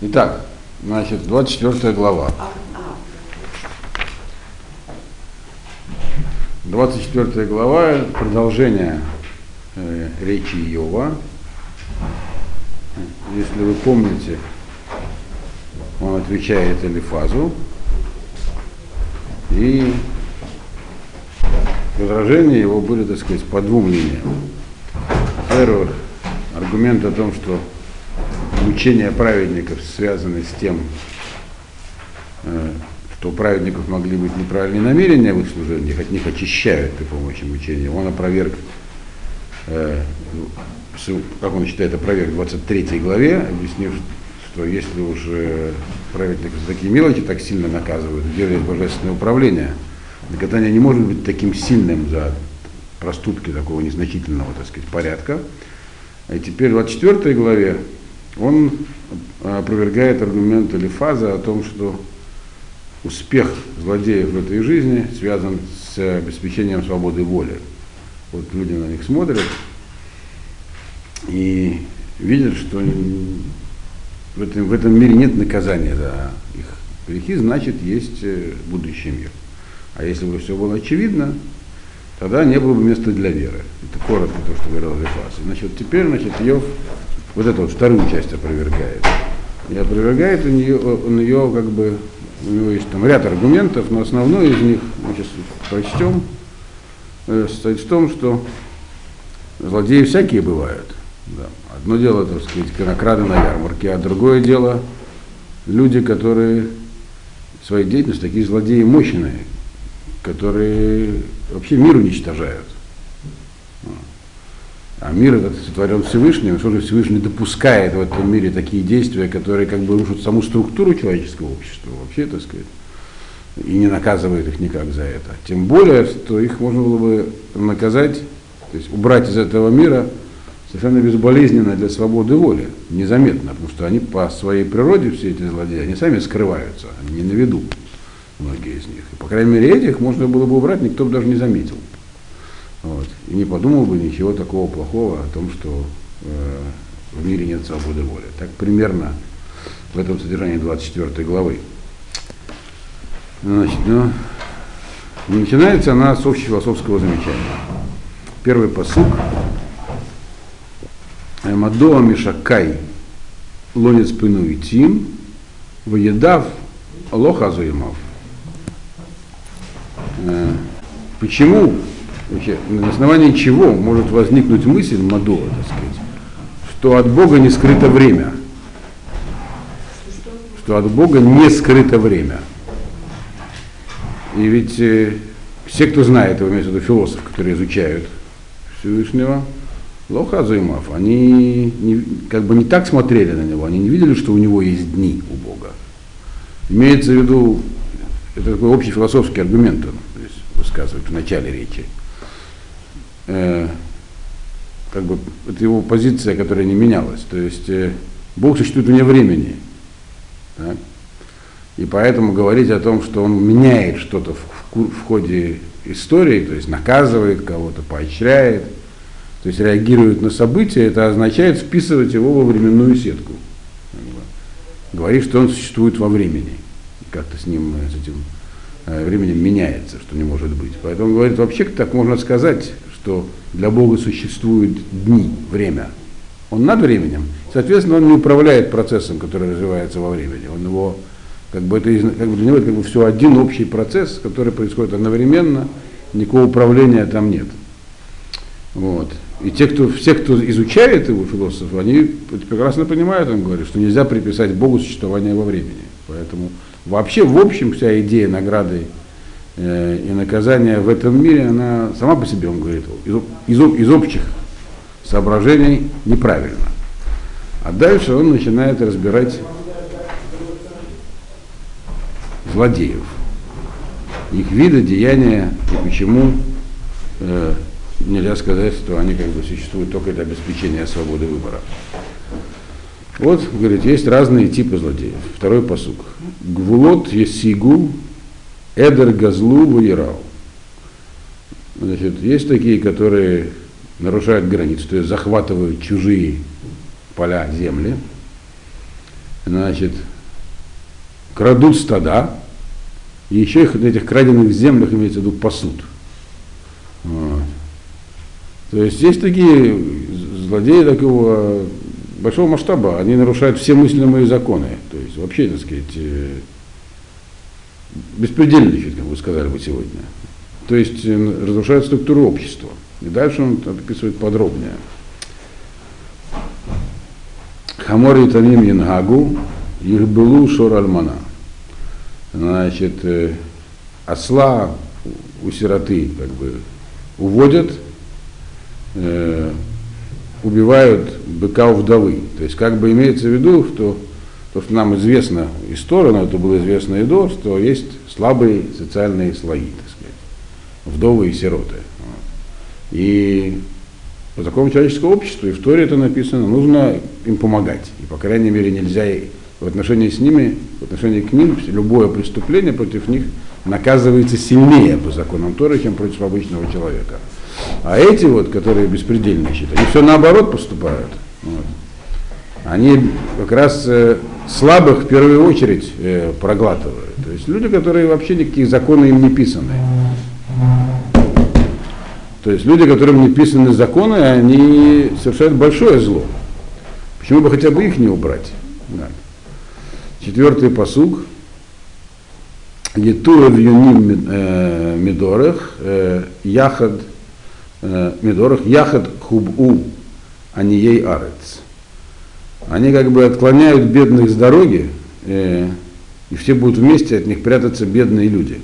Итак, значит, 24 глава. 24 глава, продолжение э, речи Иова. Если вы помните, он отвечает Элифазу. И возражения его были, так сказать, по двум линиям. Во-первых, аргумент о том, что учения праведников связаны с тем, э, что у праведников могли быть неправильные намерения в их служении, от них очищают при помощи мучения. Он опроверг, э, как он считает, опроверг в 23 главе, объяснив, что если уже праведников за такие мелочи так сильно наказывают, делает божественное управление, наказание не может быть таким сильным за проступки такого незначительного, так сказать, порядка. И теперь в 24 главе он опровергает аргумент Элифаза о том, что успех злодеев в этой жизни связан с обеспечением свободы воли. Вот люди на них смотрят и видят, что в этом, в этом мире нет наказания за их грехи, значит, есть э, будущий мир. А если бы все было очевидно, тогда не было бы места для веры. Это коротко то, что говорил Лефас. Значит, теперь, значит, Йов вот эту вот вторую часть опровергает. И опровергает у нее, у нее как бы, у него есть там ряд аргументов, но основной из них, мы сейчас прочтем, э, состоит в том, что злодеи всякие бывают. Да. Одно дело, так сказать, конокрады на ярмарке, а другое дело люди, которые своей деятельностью такие злодеи мощные, которые вообще мир уничтожают. А мир этот сотворен Всевышним, что же Всевышний допускает в этом мире такие действия, которые как бы рушат саму структуру человеческого общества, вообще, так сказать, и не наказывает их никак за это. Тем более, что их можно было бы наказать, то есть убрать из этого мира совершенно безболезненно для свободы воли, незаметно, потому что они по своей природе, все эти злодеи, они сами скрываются, они не на виду, многие из них. И, по крайней мере, этих можно было бы убрать, никто бы даже не заметил. Вот. И не подумал бы ничего такого плохого о том, что э, в мире нет свободы воли. Так примерно в этом содержании 24 главы. Значит, ну, начинается она с общефилософского замечания. Первый посук. Мадоа Мишакай лонец пыну и тим, воедав лохазуимов. Э, почему вообще, на основании чего может возникнуть мысль Мадуа, так сказать, что от Бога не скрыто время. Что от Бога не скрыто время. И ведь э, все, кто знает, его имеется в виду философ, которые изучают Всевышнего, Лохазуимов, они не, как бы не так смотрели на него, они не видели, что у него есть дни у Бога. Имеется в виду, это такой общий философский аргумент, высказывает в начале речи э, как бы это его позиция, которая не менялась. То есть э, Бог существует вне времени. Так? И поэтому говорить о том, что он меняет что-то в, в, в ходе истории, то есть наказывает кого-то, поощряет, то есть реагирует на события, это означает вписывать его во временную сетку. Говорит, что он существует во времени. Как-то с ним, э, с этим временем меняется, что не может быть. Поэтому говорит, вообще так можно сказать, что для Бога существуют дни, время. Он над временем. Соответственно, он не управляет процессом, который развивается во времени. Он его, как бы это как бы для него это как бы все один общий процесс, который происходит одновременно, никакого управления там нет. Вот. И те, кто, все, кто изучает его философов, они прекрасно понимают, он говорит, что нельзя приписать Богу существование во времени. Поэтому вообще в общем вся идея награды Э, и наказание в этом мире, она сама по себе, он говорит, из, из, из общих соображений неправильно. А дальше он начинает разбирать злодеев, их виды, деяния и почему э, нельзя сказать, что они как бы существуют только для обеспечения свободы выбора. Вот, говорит, есть разные типы злодеев. Второй посук. Гвулот есигу Эдер Газлу Вуирау. Значит, есть такие, которые нарушают границу, то есть захватывают чужие поля земли. значит, крадут стада, и еще их на этих краденных землях, имеется в виду, пасут. Вот. То есть есть такие злодеи такого большого масштаба, они нарушают все мыслимые законы. То есть вообще, так сказать, э, беспредельничают, как вы сказали бы сегодня. То есть э, разрушают структуру общества. И дальше он описывает подробнее. Хамор и Таним Янгагу, Ихбелу Шор Альмана. Значит, э, осла у сироты как бы уводят, убивают быка у вдовы. То есть как бы имеется в виду, что то, что нам известно из но это было известно и до, что есть слабые социальные слои, так сказать, вдовы и сироты. И по закону человеческого общества, и в Торе это написано, нужно им помогать. И, по крайней мере, нельзя в отношении с ними, в отношении к ним, любое преступление против них наказывается сильнее по законам Торы, чем против обычного человека. А эти вот, которые беспредельничают, они все наоборот поступают. Вот. Они как раз э, слабых в первую очередь э, проглатывают. То есть люди, которые вообще никаких законов им не писаны. То есть люди, которым не писаны законы, они совершают большое зло. Почему бы хотя бы их не убрать? Да. Четвертый посуг. Етура в юним э, медорах, э, яхад медорах, яхад хубу, а не ей арец. Они как бы отклоняют бедных с дороги, и все будут вместе от них прятаться бедные люди.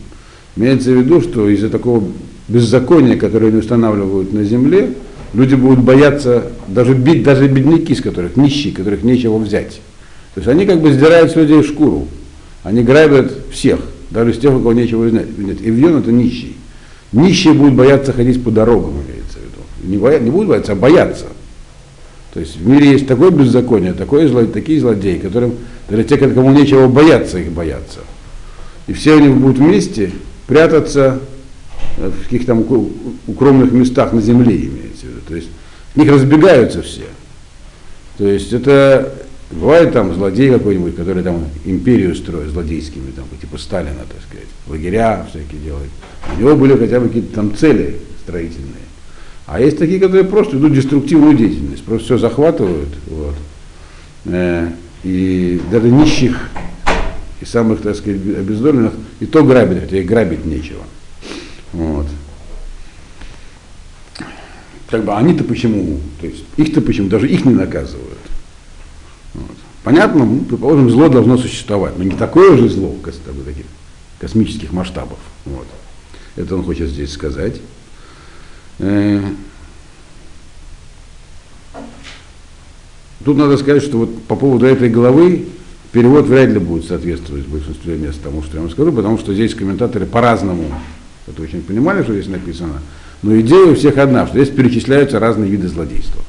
Имеется в виду, что из-за такого беззакония, которое они устанавливают на земле, люди будут бояться даже бить даже бедняки, с которых нищие, которых нечего взять. То есть они как бы сдирают с людей шкуру. Они грабят всех, даже с тех, у кого нечего взять. И Ивьон это нищий. Нищие будут бояться ходить по дорогам, имеется в виду. Не, боя, не будут бояться, а бояться. То есть в мире есть такое беззаконие, такое зло, такие злодеи, которым даже те, кому нечего бояться, их боятся. И все они будут вместе прятаться в каких-то укромных местах на земле имеется в виду. То есть в них разбегаются все. То есть это бывает там злодей какой-нибудь, который там империю строит злодейскими, там, типа Сталина, так сказать, лагеря всякие делает. У него были хотя бы какие-то там цели строительные. А есть такие, которые просто идут деструктивную деятельность, просто все захватывают. Вот. Э, и даже нищих и самых, так сказать, обездоленных, и то грабят, хотя и грабить нечего. Вот. Как бы они-то почему, то есть их-то почему, даже их не наказывают. Понятно, ну, предположим, зло должно существовать, но не такое же зло, как таких космических масштабов. Вот. Это он хочет здесь сказать. Э, тут надо сказать, что вот по поводу этой главы перевод вряд ли будет соответствовать большинстве мест тому, что я вам скажу, потому что здесь комментаторы по-разному это очень понимали, что здесь написано. Но идея у всех одна, что здесь перечисляются разные виды злодейства.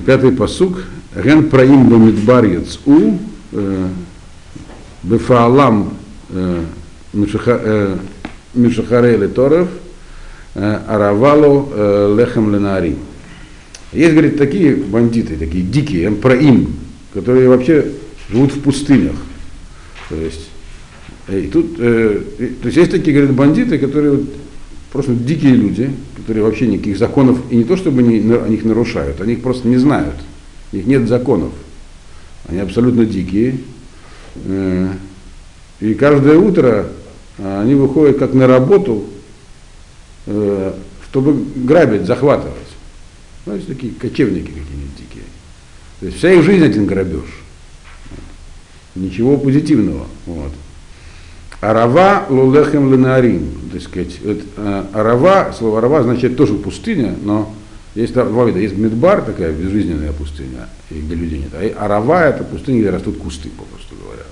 Пятый посук. Ген праим бамидбар яцу, э, бефаалам э, мишахаре леторов, э, аравало лехам ленарим. Есть, говорит, такие бандиты, такие дикие, праим, которые вообще живут в пустынях. То есть и тут, э, то есть есть такие, говорят, бандиты, которые просто дикие люди, которые вообще никаких законов, и не то чтобы они, они их нарушают, они их просто не знают. У них нет законов. Они абсолютно дикие. Э, и каждое утро они выходят как на работу, э, чтобы грабить, захватывать. Знаете, такие кочевники какие-нибудь дикие. То есть вся их жизнь один грабеж. Ничего позитивного. Вот. Арава лулехем ленарим. Так сказать, это, арава, слово арава значит тоже пустыня, но есть два вида. Есть медбар, такая безжизненная пустыня, где людей нет. А арава это пустыня, где растут кусты, попросту говоря.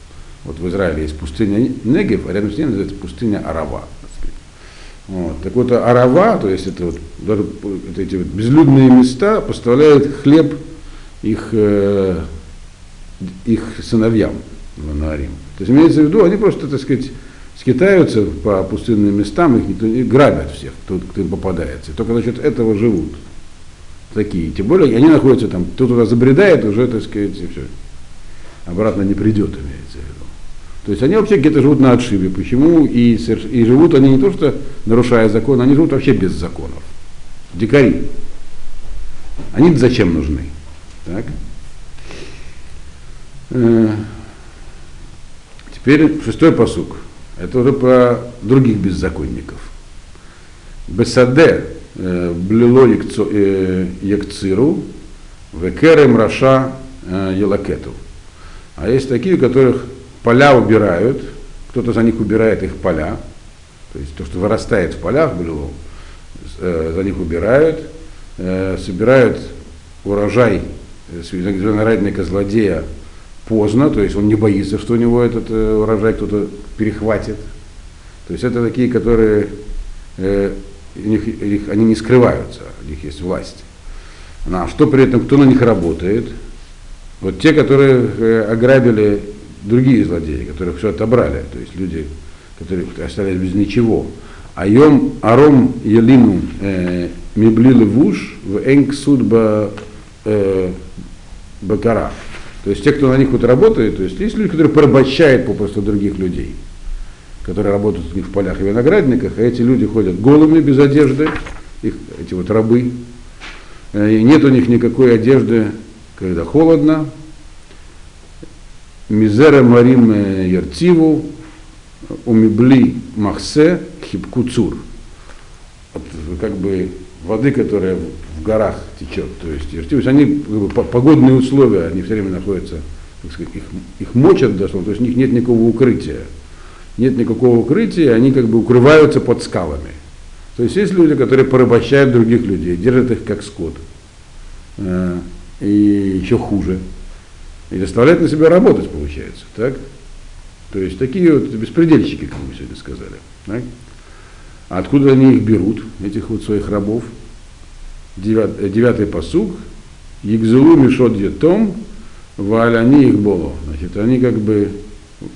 Вот в Израиле есть пустыня Негев, а рядом с ней называется пустыня Арава. Так, вот. так вот, Арава, то есть это вот, даже это эти вот безлюдные места поставляют хлеб их, э, их сыновьям, Ванарим. То есть имеется в виду, они просто, так сказать, скитаются по пустынным местам, их никто, и грабят всех, кто, кто им попадается. И только за счет этого живут. такие. Тем более они находятся там, кто туда забредает, уже, так сказать, все. Обратно не придет, имеется в виду. То есть они вообще где-то живут на отшибе. Почему? И, и живут они не то, что нарушая закон, они живут вообще без законов. Дикари. Они зачем нужны? Так? Э, теперь шестой посук. Это уже про других беззаконников. Бесаде э, блило э, якциру, векерем раша елакету. А есть такие, у которых поля убирают, кто-то за них убирает их поля, то есть то, что вырастает в полях блило, за них убирают, собирают урожай виноградника злодея поздно, то есть он не боится, что у него этот э, урожай кто-то перехватит. То есть это такие, которые э, них, их, они не скрываются, у них есть власть. А что при этом, кто на них работает? Вот те, которые э, ограбили другие злодеи, которые все отобрали, то есть люди, которые остались без ничего. Айом аром елину э, меблили вуш в энк судба э, бакара. То есть те, кто на них вот работает, то есть есть люди, которые порабощают попросту других людей, которые работают у них в полях и виноградниках, а эти люди ходят голыми, без одежды, их, эти вот рабы, э, и нет у них никакой одежды, когда холодно. Мизера Марим Яртиву, Умибли Махсе, Хипкуцур. Как бы воды, которая в горах течет. То есть, то есть они погодные условия, они все время находятся, так сказать, их, их мочат дословно, то есть у них нет никакого укрытия. Нет никакого укрытия, они как бы укрываются под скалами. То есть есть люди, которые порабощают других людей, держат их как скот. Э, и еще хуже. И заставляют на себя работать, получается. Так? То есть такие вот беспредельщики, как мы сегодня сказали. Так? А откуда они их берут, этих вот своих рабов? Девятый, девятый посуг, Егзулу Мишот Етом, Валяни их Боло. Значит, они как бы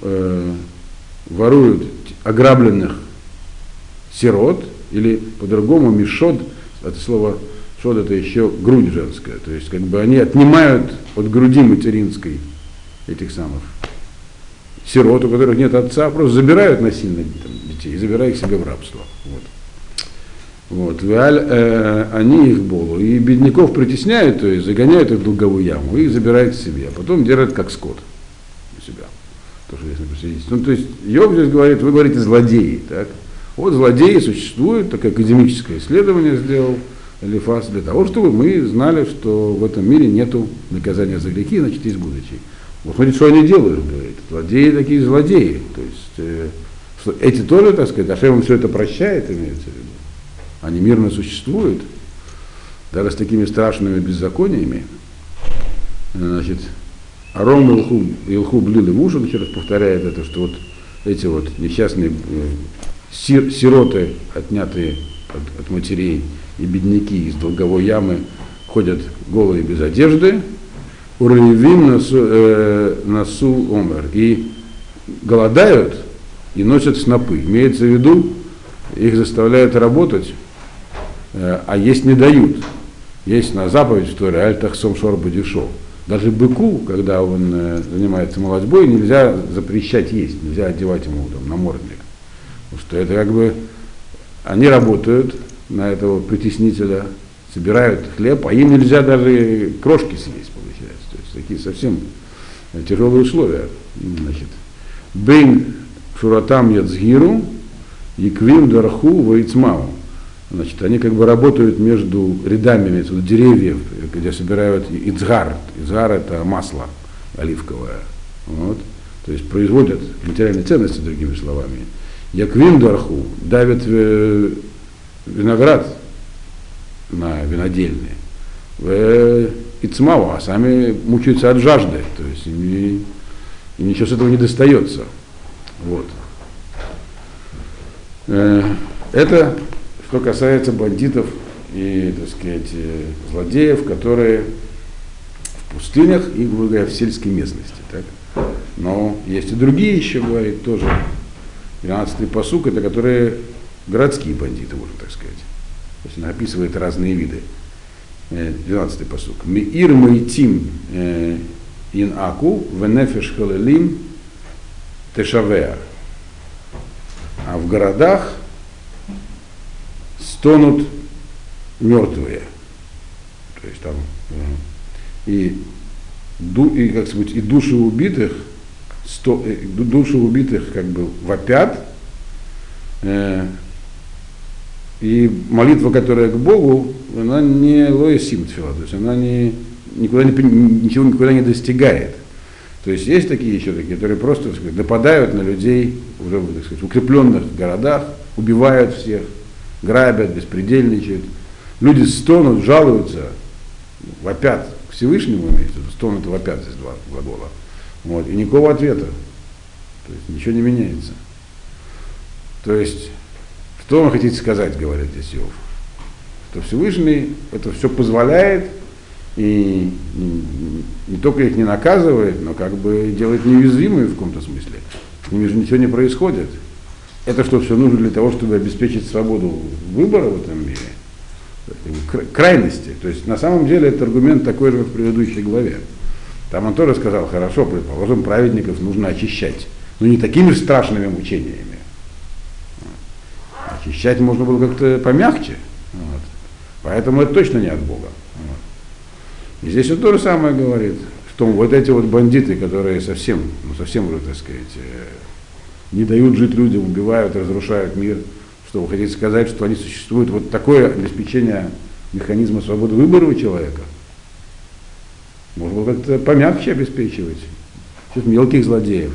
э, воруют ограбленных сирот, или по-другому Мишот, это слово шод это еще грудь женская. То есть как бы они отнимают от груди материнской этих самых сирот, у которых нет отца, просто забирают насильно детей и забирают их себе в рабство. Вот. Вот, э, они их болу. И бедняков притесняют, то есть загоняют их в долговую яму и забирают к себе, а потом держат как скот у себя. То, что здесь Ну, то есть Йов здесь говорит, вы говорите злодеи, так? Вот злодеи существуют, такое академическое исследование сделал Элифас для того, чтобы мы знали, что в этом мире нету наказания за грехи, значит, есть будущее. Вот смотрите, что они делают, говорит. Злодеи такие злодеи. То есть, э, эти тоже, так сказать, Ашем все это прощает, имеется в виду они мирно существуют, даже с такими страшными беззакониями, значит, Аром Илху, Илху Блили Муж, он еще раз повторяет это, что вот эти вот несчастные э, сир, сироты, отнятые от, от матерей, и бедняки из долговой ямы ходят голые без одежды, уровень насу, э, насу омер, и голодают и носят снопы. Имеется в виду, их заставляют работать а есть не дают. Есть на заповедь в Торе, альтахсом шорбу дешо. Даже быку, когда он э, занимается молодьбой, нельзя запрещать есть, нельзя одевать ему там, намордник. Потому что это как бы, они работают на этого притеснителя, собирают хлеб, а им нельзя даже крошки съесть, получается. То есть такие совсем э, тяжелые условия. Значит, Бейн шуратам яцгиру, яквим дарху ваицмау. Значит, они как бы работают между рядами деревьев, где собирают ицгар. Ицгар это масло оливковое. Вот. То есть производят материальные ценности, другими словами. Яквиндарху давят э, виноград на винодельные. В Ицмава, а сами мучаются от жажды. То есть им, им ничего с этого не достается. Вот. Э, это что касается бандитов и, так сказать, э, злодеев, которые в пустынях и, грубо говоря, в сельской местности. Так? Но есть и другие еще, говорит, тоже. 12-й посук, это которые городские бандиты, можно так сказать. То есть он описывает разные виды. 12 посук. Миир мейтим ин аку венефеш халелим тешавеа. А в городах стонут мертвые. То есть там и, и как сказать, и души убитых, сто, души убитых как бы вопят, э, и молитва, которая к Богу, она не лоесим тфила, то есть она не, никуда не, ничего никуда не достигает. То есть есть такие еще такие, которые просто так сказать, нападают на людей уже так сказать, в укрепленных городах, убивают всех, грабят, беспредельничают. Люди стонут, жалуются, вопят к Всевышнему, имеется стонут и вопят здесь два глагола. Вот, и никакого ответа. То есть ничего не меняется. То есть, что вы хотите сказать, говорит здесь Иов? Что Всевышний это все позволяет и не только их не наказывает, но как бы делает неуязвимыми в каком-то смысле. С ними же ничего не происходит. Это что все нужно для того, чтобы обеспечить свободу выбора в этом мире? Крайности. То есть на самом деле этот аргумент такой же, как в предыдущей главе. Там он тоже сказал, хорошо, предположим, праведников нужно очищать. Но не такими страшными мучениями. Очищать можно было как-то помягче. Вот. Поэтому это точно не от Бога. Вот. И здесь он то же самое говорит, что вот эти вот бандиты, которые совсем, ну совсем уже, так сказать, э, не дают жить людям, убивают, разрушают мир, что вы хотите сказать, что они существуют, вот такое обеспечение механизма свободы выбора у человека. Можно было как-то помягче обеспечивать. Сейчас мелких злодеев,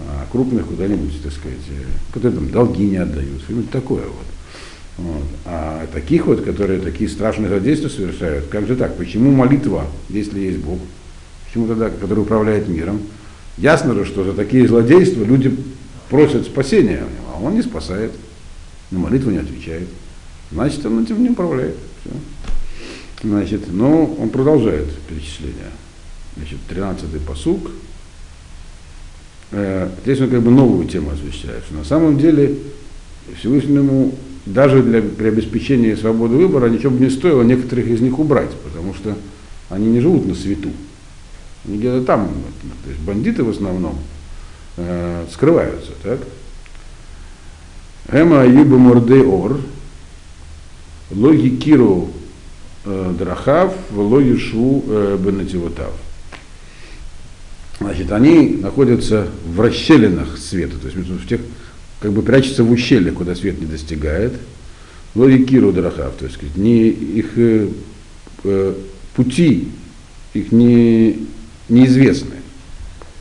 а крупных куда-нибудь, так сказать, э, которые там долги не отдают, что-нибудь такое вот. Вот. А таких вот, которые такие страшные злодейства совершают, как же так? Почему молитва, если есть Бог? Почему тогда, который управляет миром? Ясно же, что за такие злодейства люди просят спасения, а он не спасает, на молитву не отвечает. Значит, он этим не управляет. Все. Значит, но он продолжает перечисление. Значит, 13-й посук. Э, здесь он как бы новую тему освещает, на самом деле Всевышнему даже для, при обеспечении свободы выбора ничего бы не стоило некоторых из них убрать, потому что они не живут на свету. Они где-то там, то есть бандиты в основном э, скрываются, так? Эма Юба Мордей Ор, Логи Киру э, Драхав, Логи Шу э, Бенативотав. Значит, они находятся в расщелинах света, то есть в тех, как бы прячутся в ущелье, куда свет не достигает. Логи Киру Драхав, то есть не, их э, э, пути их не, неизвестны,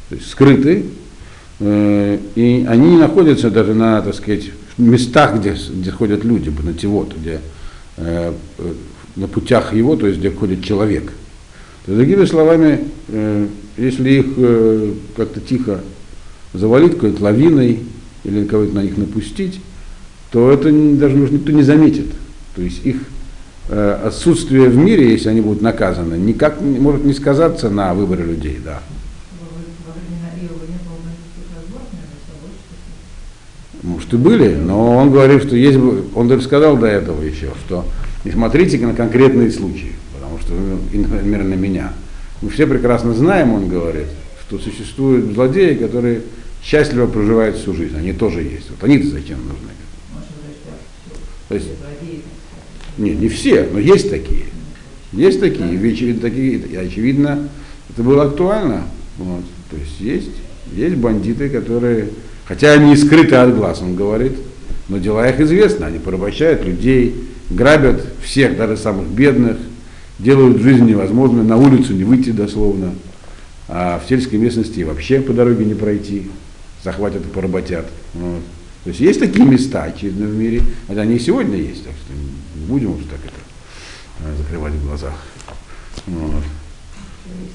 то есть скрыты, и они находятся даже на, так сказать, местах, где, где ходят люди, на тивот, где э, на путях его, то есть где ходит человек. То, другими словами, э, если их э, как-то тихо завалить какой-то лавиной или кого-то на них напустить, то это даже никто не заметит. То есть их э, отсутствие в мире, если они будут наказаны, никак не, может не сказаться на выборе людей, да. Может и были, но он говорит, что есть, он даже сказал до этого еще, что не смотрите на конкретные случаи, потому что, например, на меня. Мы все прекрасно знаем, он говорит, что существуют злодеи, которые счастливо проживают всю жизнь. Они тоже есть. Вот они-то зачем нужны? То есть, нет, не все, но есть такие. Есть такие, и очевидно, такие, и очевидно, это было актуально. Вот. То есть есть, есть бандиты, которые Хотя они скрыты от глаз, он говорит, но дела их известны, они порабощают людей, грабят всех, даже самых бедных, делают жизнь невозможной, на улицу не выйти дословно, а в сельской местности вообще по дороге не пройти, захватят и поработят. Вот. То есть есть такие места, очевидно, в мире, хотя они и сегодня есть, так что не будем уж так это э, закрывать в глазах. Вот.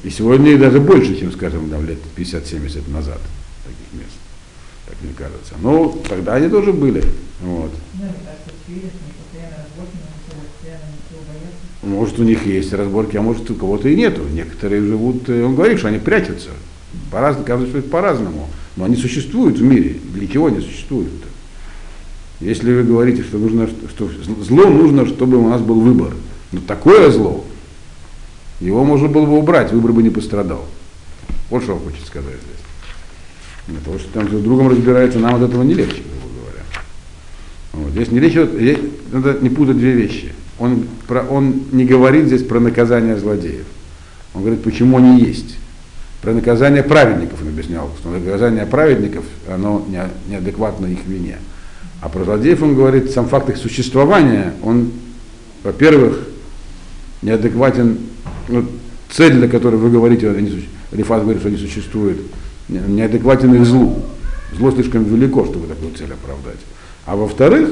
И сегодня даже больше, чем, скажем, там, лет 50-70 назад таких мест как мне кажется. Но тогда они тоже были. Вот. Может, у них есть разборки, а может, у кого-то и нету. Некоторые живут, э, он говорит, что они прячутся. По-разному, каждый человек по-разному. Но они существуют в мире. Для чего они существуют? -то? Если вы говорите, что, нужно, что зло нужно, чтобы у нас был выбор, Но такое зло, его можно было бы убрать, выбор бы не пострадал. Вот что он хочет сказать здесь. Для того, что там с другом разбирается, нам от этого не легче, грубо говоря. Вот. Здесь не речь, здесь надо не путать две вещи. Он, про, он не говорит здесь про наказание злодеев. Он говорит, почему они есть. Про наказание праведников он объяснял, что наказание праведников, оно не, неадекватно их вине. А про злодеев он говорит, сам факт их существования, он, во-первых, неадекватен, ну, цель, для которой вы говорите, они, Рифат говорит, что они существуют, неадекватен их злу. Зло слишком велико, чтобы такую цель оправдать. А во-вторых,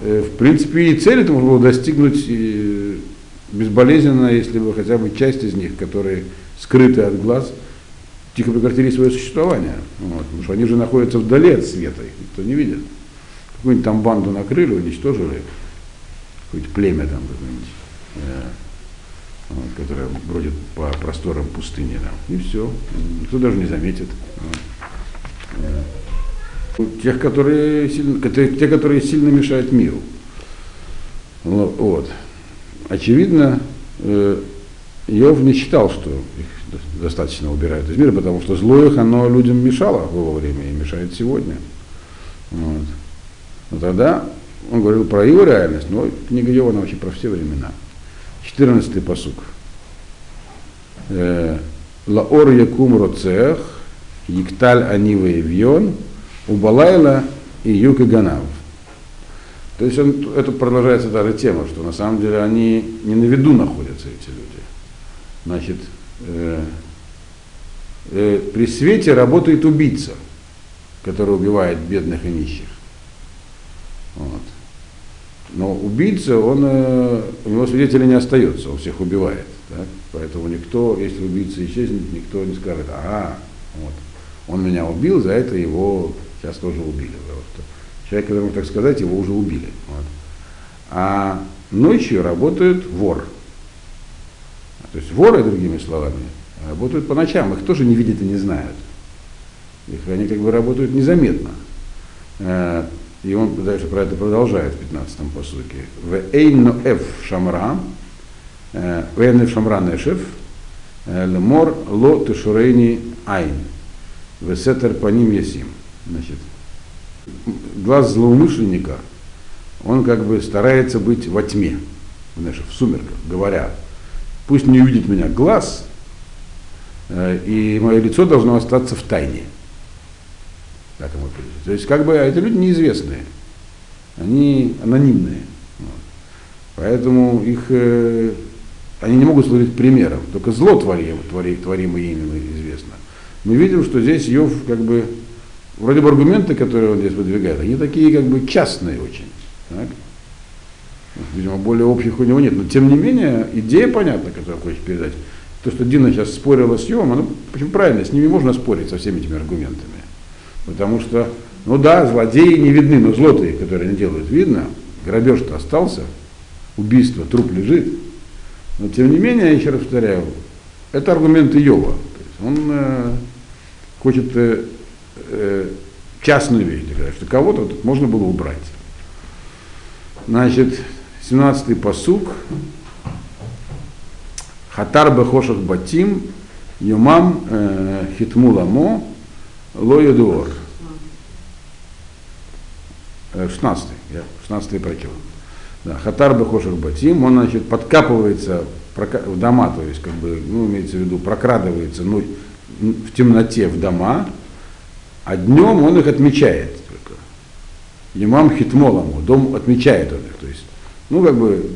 э, в принципе, и цель это можно было достигнуть безболезненно, если бы хотя бы часть из них, которые скрыты от глаз, тихо прекратили свое существование. Вот, потому что они же находятся вдали от света, их никто не видит. Какую-нибудь там банду накрыли, уничтожили, какое-нибудь племя там какое-нибудь, которое бродит по просторам пустыни там. И все. Никто даже не заметит. Тех, которые сильно, те, которые сильно мешают миру. Вот. Очевидно, э, Иов не считал, что их достаточно убирают из мира, потому что зло их, оно людям мешало в его время и мешает сегодня. Вот. Но тогда он говорил про его реальность, но книга Иова, она вообще про все времена. 14-й посук. Э, Лаор якум роцех, Икталь анива евьон, Убалайла и Юк и Ганав. То есть он, это продолжается даже тема, что на самом деле они не на виду находятся, эти люди. Значит, э, э, при свете работает убийца, который убивает бедных и нищих. Вот. Но убийца, он, э, у него свидетелей не остается, он всех убивает. Так? Поэтому никто, если убийца исчезнет, никто не скажет, ага, вот, он меня убил, за это его сейчас тоже убили. Потому человек, которому так сказать, его уже убили. Вот. А ночью работает вор. То есть воры, другими словами, работают по ночам, их тоже не видят и не знают. Их, они как бы работают незаметно. И он дальше про это продолжает в 15-м посуке. В эйно эф шамра, э, в эйно шамра нешев, э, лемор ло тешурейни айн, в сетер по ним ясим. Значит, глаз злоумышленника, он как бы старается быть во тьме, знаешь, в сумерках, говоря, пусть не увидит меня глаз, э, и мое лицо должно остаться в тайне. Так ему То есть, как бы, эти люди неизвестные, они анонимные. Вот. Поэтому их, э, они не могут служить примером, только зло творим, творим, творимое ими известно. Мы видим, что здесь Йов как бы вроде бы аргументы, которые он здесь выдвигает, они такие как бы частные очень. Так? Видимо, более общих у него нет. Но тем не менее, идея понятна, которую хочет передать. То, что Дина сейчас спорила с Йовом, оно почему правильно, с ними можно спорить со всеми этими аргументами. Потому что, ну да, злодеи не видны, но злотые, которые они делают, видно. Грабеж-то остался, убийство, труп лежит. Но тем не менее, я еще раз повторяю, это. То есть он э, хочет э, э, частную вещь, что кого-то тут можно было убрать. Значит, 17-й посук. Хатар бехошах батим, юмам э, хитмуламо, лоедуор. 16 я 16 прочел. Да, Хатар бехошах батим, он, значит, подкапывается в дома, то есть, как бы, ну, имеется в виду, прокрадывается ну, в темноте в дома, а днем он их отмечает только. Имам Хитмоламу, дом отмечает он их. То есть, ну, как бы,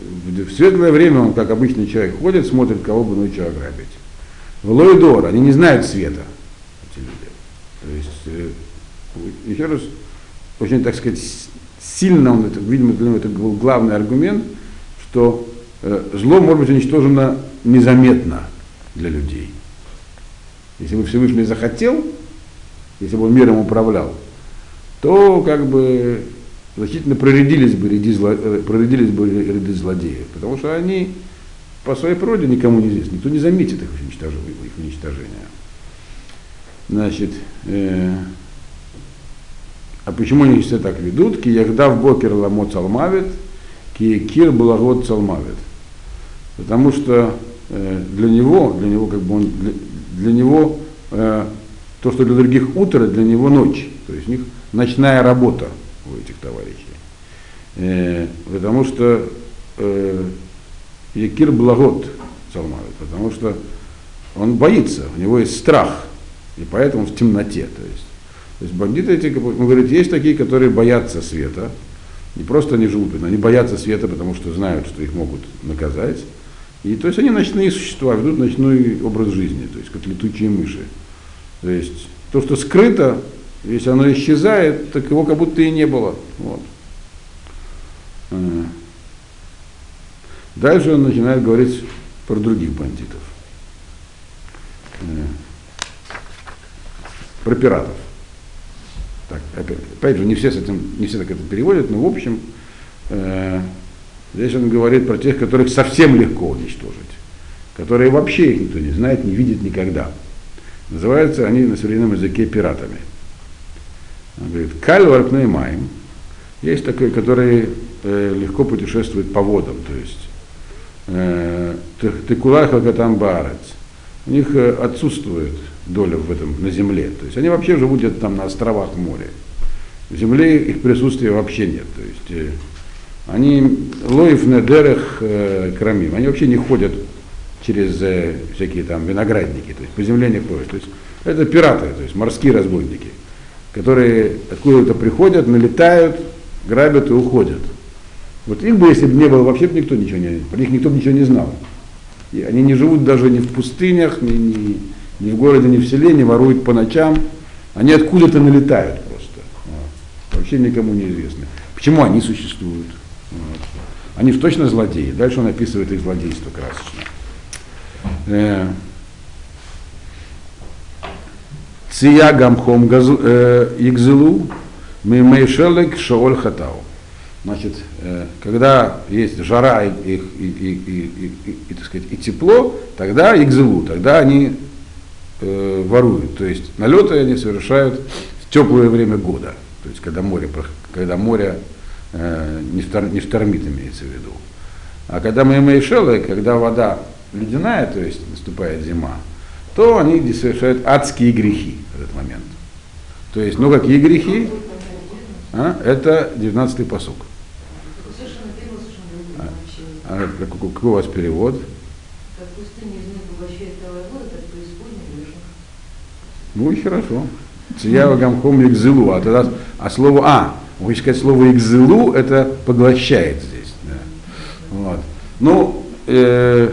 в светлое время он, как обычный человек, ходит, смотрит, кого бы ночью ограбить. В Лойдор, они не знают света. То есть, э, еще раз, очень, так сказать, сильно он, это, видимо, для него это был главный аргумент, что э, зло может быть уничтожено незаметно для людей. Если бы Всевышний захотел, если бы он миром управлял, то как бы значительно проредились бы ряды, зло, э, проредились бы ряды злодеев, потому что они по своей природе никому не известны, никто не заметит их уничтожения. Значит, э, а почему они себя так ведут? Ки в бокер ламоц алмавит, Кир Балагот Цалмавит. Потому что э, для него, для него как бы он, для, для него э, то, что для других утро, для него ночь. То есть у них ночная работа у этих товарищей. Э, потому что э, Якир Благот Салмавит, потому что он боится, у него есть страх, и поэтому в темноте. То есть, то есть бандиты эти, он говорит, есть такие, которые боятся света, не просто они живут, они боятся света, потому что знают, что их могут наказать. И то есть они ночные существа, ведут ночной образ жизни, то есть как летучие мыши. То есть то, что скрыто, если оно исчезает, так его как будто и не было. Вот. Э. Дальше он начинает говорить про других бандитов. Про пиратов. Так, опять, опять же, не все, с этим, не все так это переводят, но в общем, э, здесь он говорит про тех, которых совсем легко уничтожить, которые вообще их никто не знает, не видит никогда. Называются они на современном языке пиратами. Он говорит, кальвар пнеймаем. Есть такой, который э, легко путешествует по водам, то есть э, тыкулаха катам баарец. У них э, отсутствует доля в этом на земле. То есть они вообще живут где-то там на островах моря. В земле их присутствия вообще нет. То есть э, они лоев недерах э, крамим. Они вообще не ходят через э, всякие там виноградники, то есть по земле не ходят. То есть это пираты, то есть морские разбойники, которые откуда-то приходят, налетают, грабят и уходят. Вот их бы, если бы не было, вообще бы никто ничего не, про них никто бы ничего не знал. И они не живут даже ни в пустынях, ни, ни, ни в городе, ни в селе, не воруют по ночам. Они откуда-то налетают просто. Вот. Вообще никому не известно. Почему они существуют? Вот. Они же точно злодеи. Дальше он описывает их злодейство красочно. Ция гамхом игзелу мимейшелек шаоль хатау. Значит, когда есть жара и, и, и, и, и, и, так сказать, и тепло, тогда игзелу, тогда они э, воруют. То есть налеты они совершают в теплое время года. То есть когда море, когда море э, не, штор, не штормит, имеется в виду. А когда мы имеем когда вода ледяная, то есть наступает зима, то они совершают адские грехи в этот момент. То есть, ну какие грехи? А? Это 19-й посук. А, а какой, какой у вас перевод? Ну и хорошо. Циява гамхом экзилу. А тогда, а слово А, вы сказать слово экзилу, это поглощает здесь. Да. Вот. Ну, э,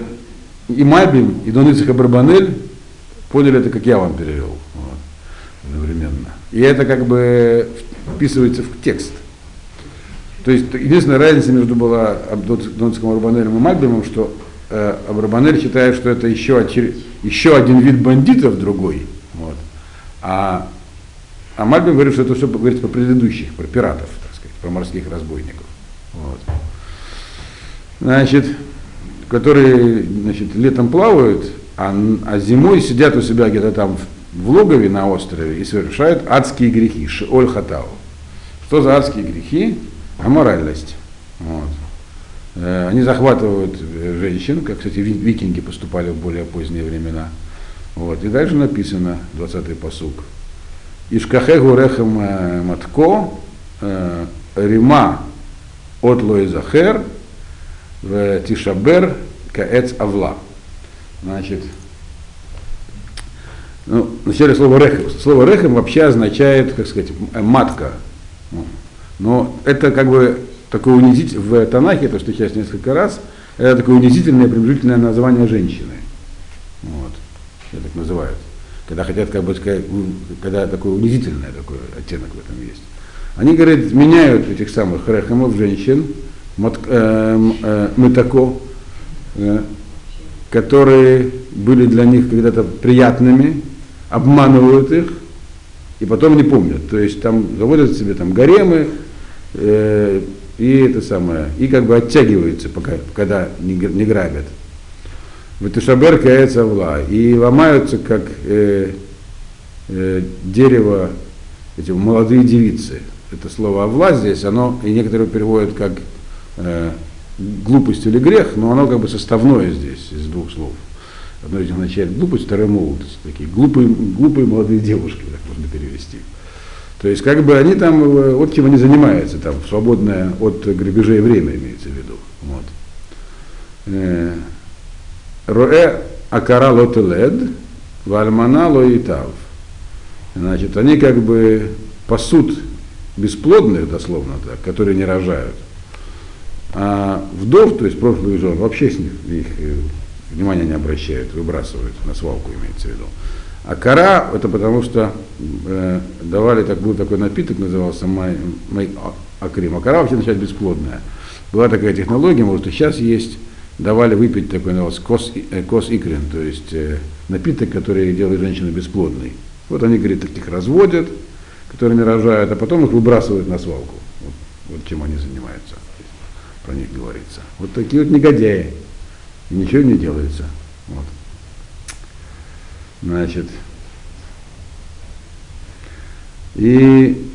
и Мальбим, и Дон Барбанель поняли это, как я вам перевел. Вот, одновременно. И это как бы вписывается в текст. То есть единственная разница между была Донским Арбанелем и Мальбимом, что э, Абрабанель считает, что это еще, еще один вид бандитов другой. А, а Мальбим говорит, что это все говорит про предыдущих, про пиратов, так сказать, про морских разбойников. Вот. Значит, которые значит, летом плавают, а, а зимой сидят у себя где-то там в, в логове на острове и совершают адские грехи, шиоль хатау. Что за адские грехи? Аморальность. Вот. Э, они захватывают э, женщин, как, кстати, викинги поступали в более поздние времена. Вот. И дальше написано, 20-й посук. Ишкахе гурехам э, матко, рима от лоизахер, в Тишабер Каэц Авла. Значит, ну, вначале слово рехем. Слово рехем вообще означает, как сказать, матка. Но это как бы такое унизительное, в Танахе, это встречается несколько раз, это такое унизительное, приближительное название женщины. Вот. Это так называют. Когда хотят, как бы сказать, когда такое унизительное такой оттенок в этом есть. Они, говорят, меняют этих самых рехемов женщин Эм, э, Мытако, э, которые были для них когда-то приятными, обманывают их, и потом не помнят. То есть там заводят себе там гаремы, э, и это самое, и как бы оттягиваются, пока, когда не, не грабят. Ватушабер кается вла, и ломаются, как э, э, дерево, эти молодые девицы. Это слово авла здесь, оно и некоторые переводят как э, глупость или грех, но оно как бы составное здесь из двух слов. Одно из них означает глупость, второе молодость. Такие глупые, глупые молодые девушки, так можно перевести. То есть как бы они там, э, вот чем они занимаются, там, свободное от грабежей время имеется в виду. Вот. Роэ акара лотелед, вальмана лоитав. Значит, они как бы пасут бесплодных, дословно так, которые не рожают. А вдов, то есть прошлых жен, вообще с них их э, внимания не обращают, выбрасывают на свалку, имеется в виду. А кора, это потому что э, давали, так, был такой напиток, назывался май, май акрим. А кора вообще начать бесплодная. Была такая технология, может и сейчас есть, давали выпить такой, назывался кос, э, кос икрин, то есть э, напиток, который делает женщину бесплодной. Вот они, говорит, таких разводят, которые не рожают, а потом их выбрасывают на свалку. Вот, вот чем они занимаются, про них говорится. Вот такие вот негодяи. И ничего не делается. Вот. Значит. И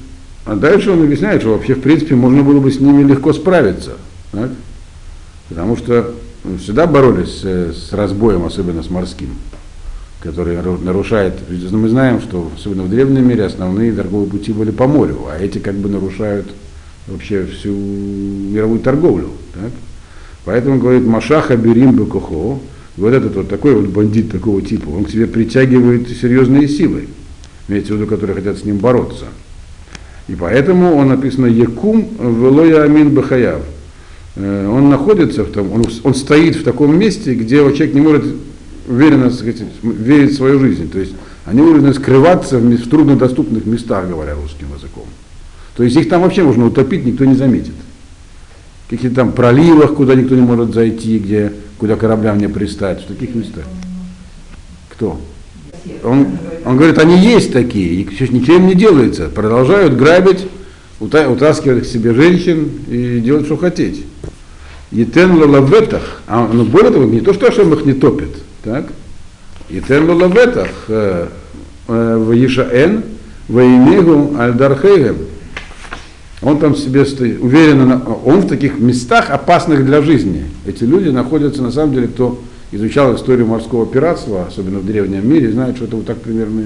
а дальше он объясняет, что вообще, в принципе, можно было бы с ними легко справиться. Так? Потому что всегда боролись с, с разбоем, особенно с морским, который нарушает. Мы знаем, что особенно в древнем мире основные торговые пути были по морю, а эти как бы нарушают вообще всю мировую торговлю. Так? Поэтому говорит Машаха Берим Бекухо, вот этот вот такой вот бандит такого типа, он к себе притягивает серьезные силы, имеется в виду, которые хотят с ним бороться. И поэтому он написано Якум Велоя Амин Бахаяв. Э, он находится в том, он, он стоит в таком месте, где человек не может уверенно сказать, верить в свою жизнь. То есть они вынуждены скрываться в, в труднодоступных местах, говоря русским языком. То есть их там вообще можно утопить, никто не заметит каких-то там проливах, куда никто не может зайти, где, куда кораблям не пристать, в таких местах. Кто? Он, он говорит, они есть такие, и ничего им не делается, продолжают грабить, утаскивать к себе женщин и делать, что хотеть. Етен лаветах, а ну, более того, не то, что Ашем их не топит, так? Етен лаветах, э, э, в Ешаэн, в Инегу Альдархейгем, он там себе стоит, уверенно, он в таких местах опасных для жизни. Эти люди находятся, на самом деле, кто изучал историю морского пиратства, особенно в древнем мире, знает, что это вот так примерно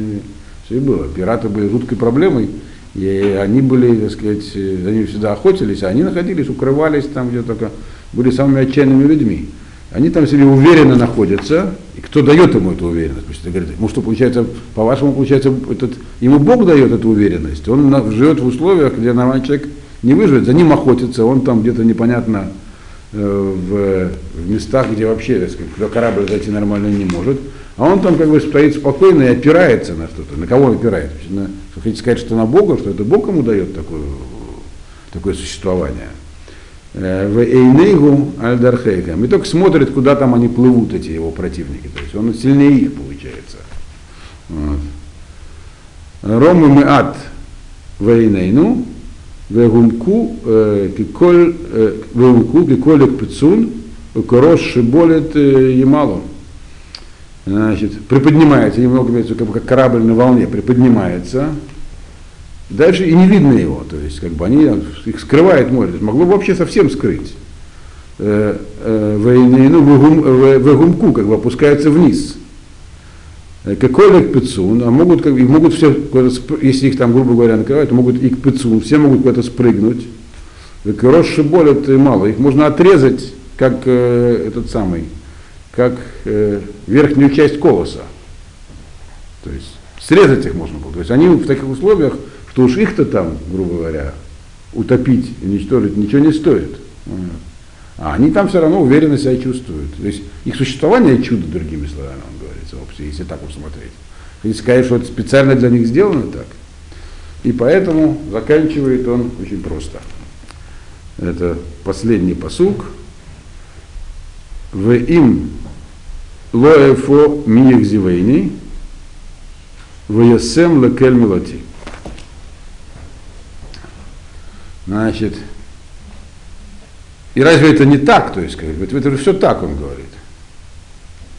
все и было. Пираты были жуткой проблемой, и они были, так сказать, они всегда охотились, а они находились, укрывались там где только, были самыми отчаянными людьми. Они там себе уверенно находятся, и кто дает ему эту уверенность? Пусть говорит, ему что получается, по-вашему, получается, этот, ему Бог дает эту уверенность. Он живет в условиях, где нормальный человек не выживет, за ним охотится, он там где-то непонятно э, в, в местах, где вообще, так сказать, корабль зайти нормально не может. А он там как бы стоит спокойно и опирается на что-то. На кого он опирается? На, хотите сказать, что на Бога, что это Бог ему дает такое, такое существование. Э, в Эйнейгу Альдархейгам. И только смотрит, куда там они плывут, эти его противники. То есть он сильнее их получается. Вот. Рому мы ад в Эйнейну, вегумку киколь вегумку киколек пицун, корос шиболет ямалу. Значит, приподнимается, немного как, как корабль на волне, приподнимается, Дальше и не видно его, то есть как бы они их скрывает море, то есть могло бы вообще совсем скрыть. Э, э, в гумку как бы опускается вниз. Э, Какой к пицун, а могут, как, могут все, если их там, грубо говоря, накрывают, могут и к пицун, все могут куда-то спрыгнуть. Росши болят мало, их можно отрезать, как э, этот самый, как э, верхнюю часть колоса. То есть срезать их можно было. То есть они в таких условиях что уж их-то там, грубо говоря, утопить, уничтожить ничего не стоит. А они там все равно уверенно себя чувствуют. То есть их существование чудо, другими словами, он говорит, вообще, если так усмотреть. Если сказать, что это специально для них сделано так. И поэтому заканчивает он очень просто. Это последний посук. В им лоэфо миях зивейни, в ясем лекель мелати. Значит, и разве это не так? То есть, как, это, это все так, он говорит.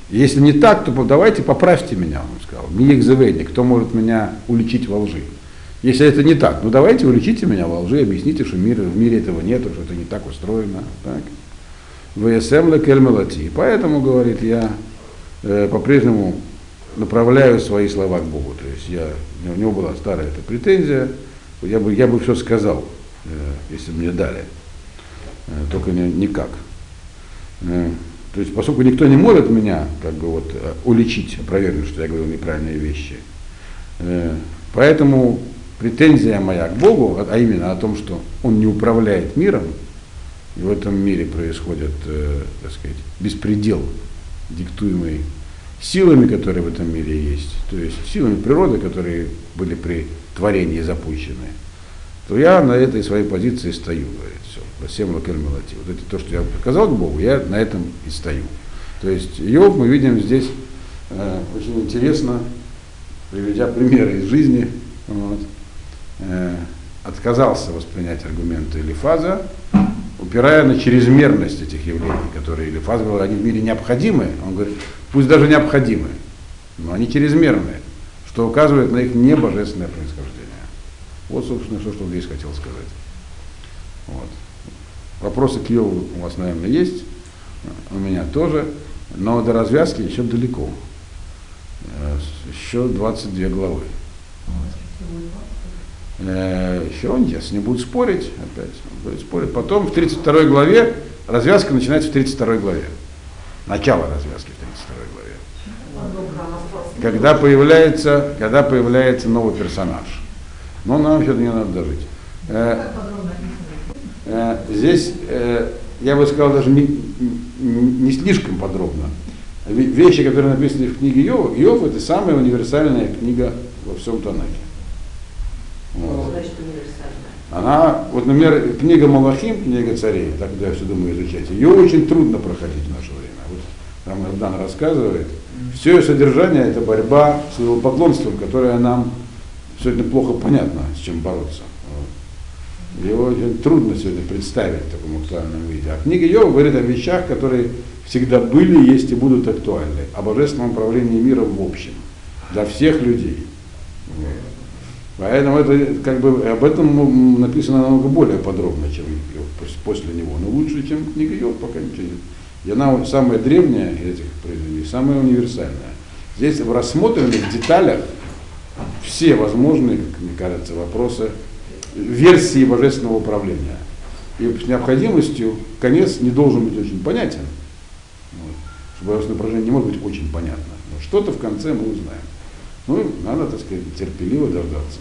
Если не так, то давайте поправьте меня, он сказал. Миек Зевейни, кто может меня уличить во лжи? Если это не так, ну давайте уличите меня во лжи, объясните, что мир, в мире этого нет, что это не так устроено. Так? ВСМ лекель. Поэтому, говорит, я э, по-прежнему направляю свои слова к Богу. То есть я, у него была старая эта претензия, я бы, я бы все сказал, э, если бы мне дали. Э, только не, никак. То есть, поскольку никто не может меня как бы вот уличить, опровергнуть, что я говорю неправильные вещи, поэтому претензия моя к Богу, а именно о том, что Он не управляет миром, и в этом мире происходит, так сказать, беспредел, диктуемый силами, которые в этом мире есть, то есть силами природы, которые были при творении запущены, то я на этой своей позиции стою, говорит, все, всем лакель молоти. Вот это то, что я показал к Богу, я на этом и стою. То есть Йов мы видим здесь э, очень интересно, приведя примеры из жизни, вот, э, отказался воспринять аргументы Элифаза, упирая на чрезмерность этих явлений, которые Элифаз говорил, они в мире необходимы. Он говорит, пусть даже необходимы, но они чрезмерные, что указывает на их небожественное происхождение. Вот, собственно, все, что он здесь хотел сказать. Вот. Вопросы к Йову у вас, наверное, есть, у меня тоже, но до развязки еще далеко. Э, еще 22 главы. Э, еще он, если не будет спорить, опять он будет спорить. Потом в 32 главе, развязка начинается в 32 главе. Начало развязки в 32 главе. Когда появляется, когда появляется новый персонаж. Но нам до нее надо дожить. Э, э, здесь, э, я бы сказал, даже не, не слишком подробно. Вещи, которые написаны в книге Йов, Йов это самая универсальная книга во всем Танахе. Вот. Она, вот, например, книга Малахим, книга царей, так я все думаю изучать, ее очень трудно проходить в наше время. Вот там Ирдан рассказывает, все ее содержание это борьба с поклонством, которое нам сегодня плохо понятно, с чем бороться. Вот. Его очень трудно сегодня представить в таком актуальном виде. А книга Йова говорит о вещах, которые всегда были, есть и будут актуальны. О божественном управлении миром в общем, для всех людей. Вот. Поэтому это, как бы, об этом написано намного более подробно, чем после него. Но лучше, чем книга Йов, пока ничего нет. И она самая древняя из этих произведений, самая универсальная. Здесь в рассмотренных деталях все возможные, как мне кажется, вопросы версии божественного управления. И с необходимостью конец не должен быть очень понятен. Вот. Божественное управление не может быть очень понятно. Но что-то в конце мы узнаем. Ну, надо, так сказать, терпеливо дождаться.